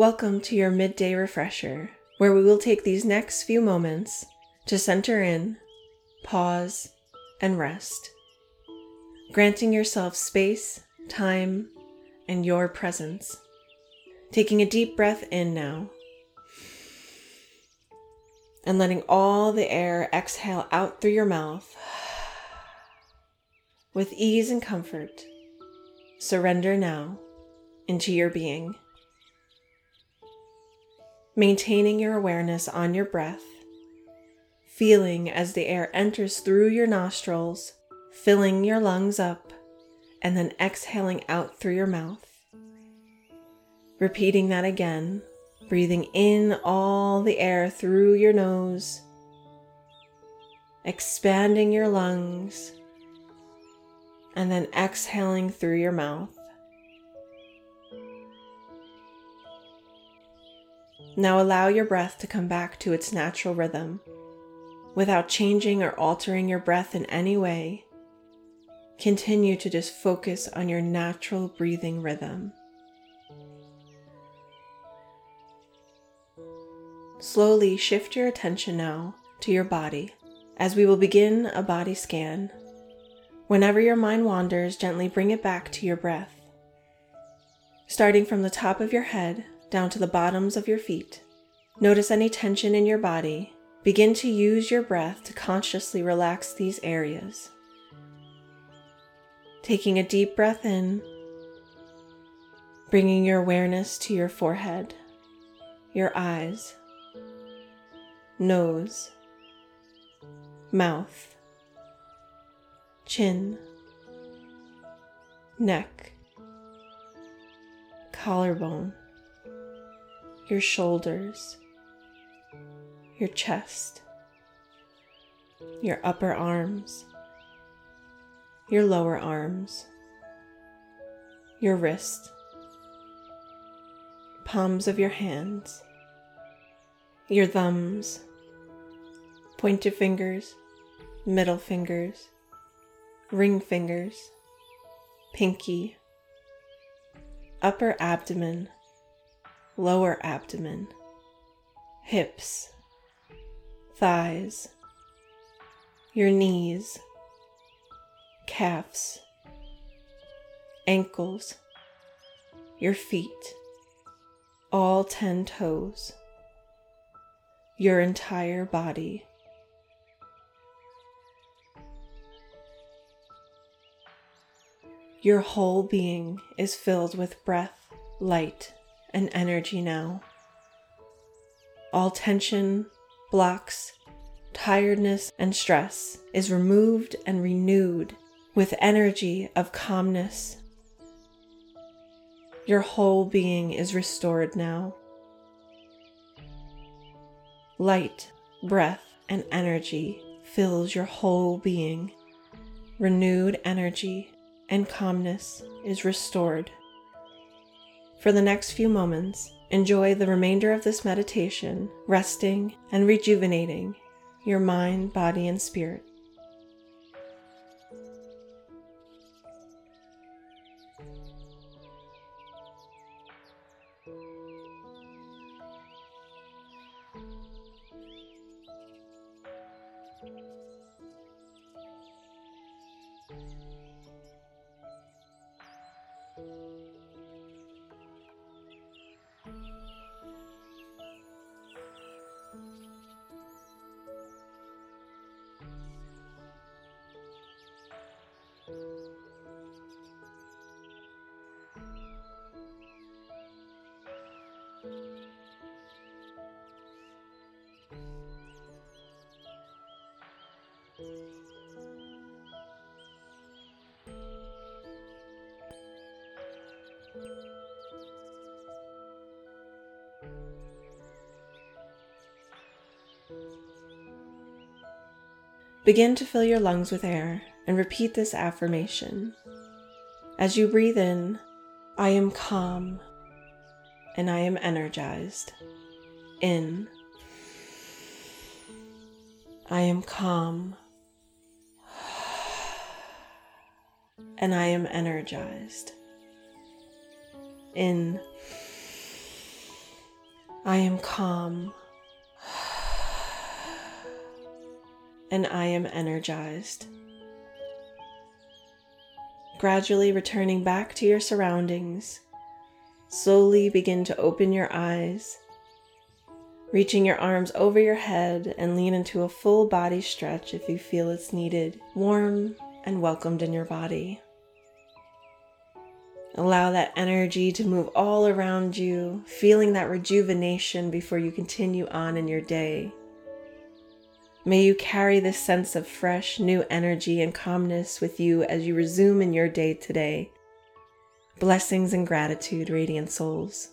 Welcome to your midday refresher, where we will take these next few moments to center in, pause, and rest, granting yourself space, time, and your presence. Taking a deep breath in now, and letting all the air exhale out through your mouth with ease and comfort. Surrender now into your being. Maintaining your awareness on your breath, feeling as the air enters through your nostrils, filling your lungs up, and then exhaling out through your mouth. Repeating that again, breathing in all the air through your nose, expanding your lungs, and then exhaling through your mouth. Now allow your breath to come back to its natural rhythm without changing or altering your breath in any way. Continue to just focus on your natural breathing rhythm. Slowly shift your attention now to your body as we will begin a body scan. Whenever your mind wanders, gently bring it back to your breath. Starting from the top of your head down to the bottoms of your feet. Notice any tension in your body. Begin to use your breath to consciously relax these areas. Taking a deep breath in, bringing your awareness to your forehead, your eyes, nose, mouth, chin, neck, collarbone your shoulders, your chest, your upper arms, your lower arms, your wrist, palms of your hands, your thumbs, pointed fingers, middle fingers, ring fingers, pinky, upper abdomen lower abdomen, hips, thighs, your knees, calves, ankles, your feet, all 10 toes, your entire body. Your whole being is filled with breath, light, and energy now. All tension, blocks, tiredness, and stress is removed and renewed with energy of calmness. Your whole being is restored now. Light, breath, and energy fills your whole being. Renewed energy and calmness is restored. For the next few moments, enjoy the remainder of this meditation, resting and rejuvenating your mind, body, and spirit. Begin to fill your lungs with air and repeat this affirmation. As you breathe in, I am calm and I am energized. In, I am calm and I am energized. In, I am calm. And I am energized. Gradually returning back to your surroundings, slowly begin to open your eyes, reaching your arms over your head and lean into a full body stretch if you feel it's needed, warm and welcomed in your body. Allow that energy to move all around you, feeling that rejuvenation before you continue on in your day. May you carry this sense of fresh, new energy and calmness with you as you resume in your day today. Blessings and gratitude, radiant souls.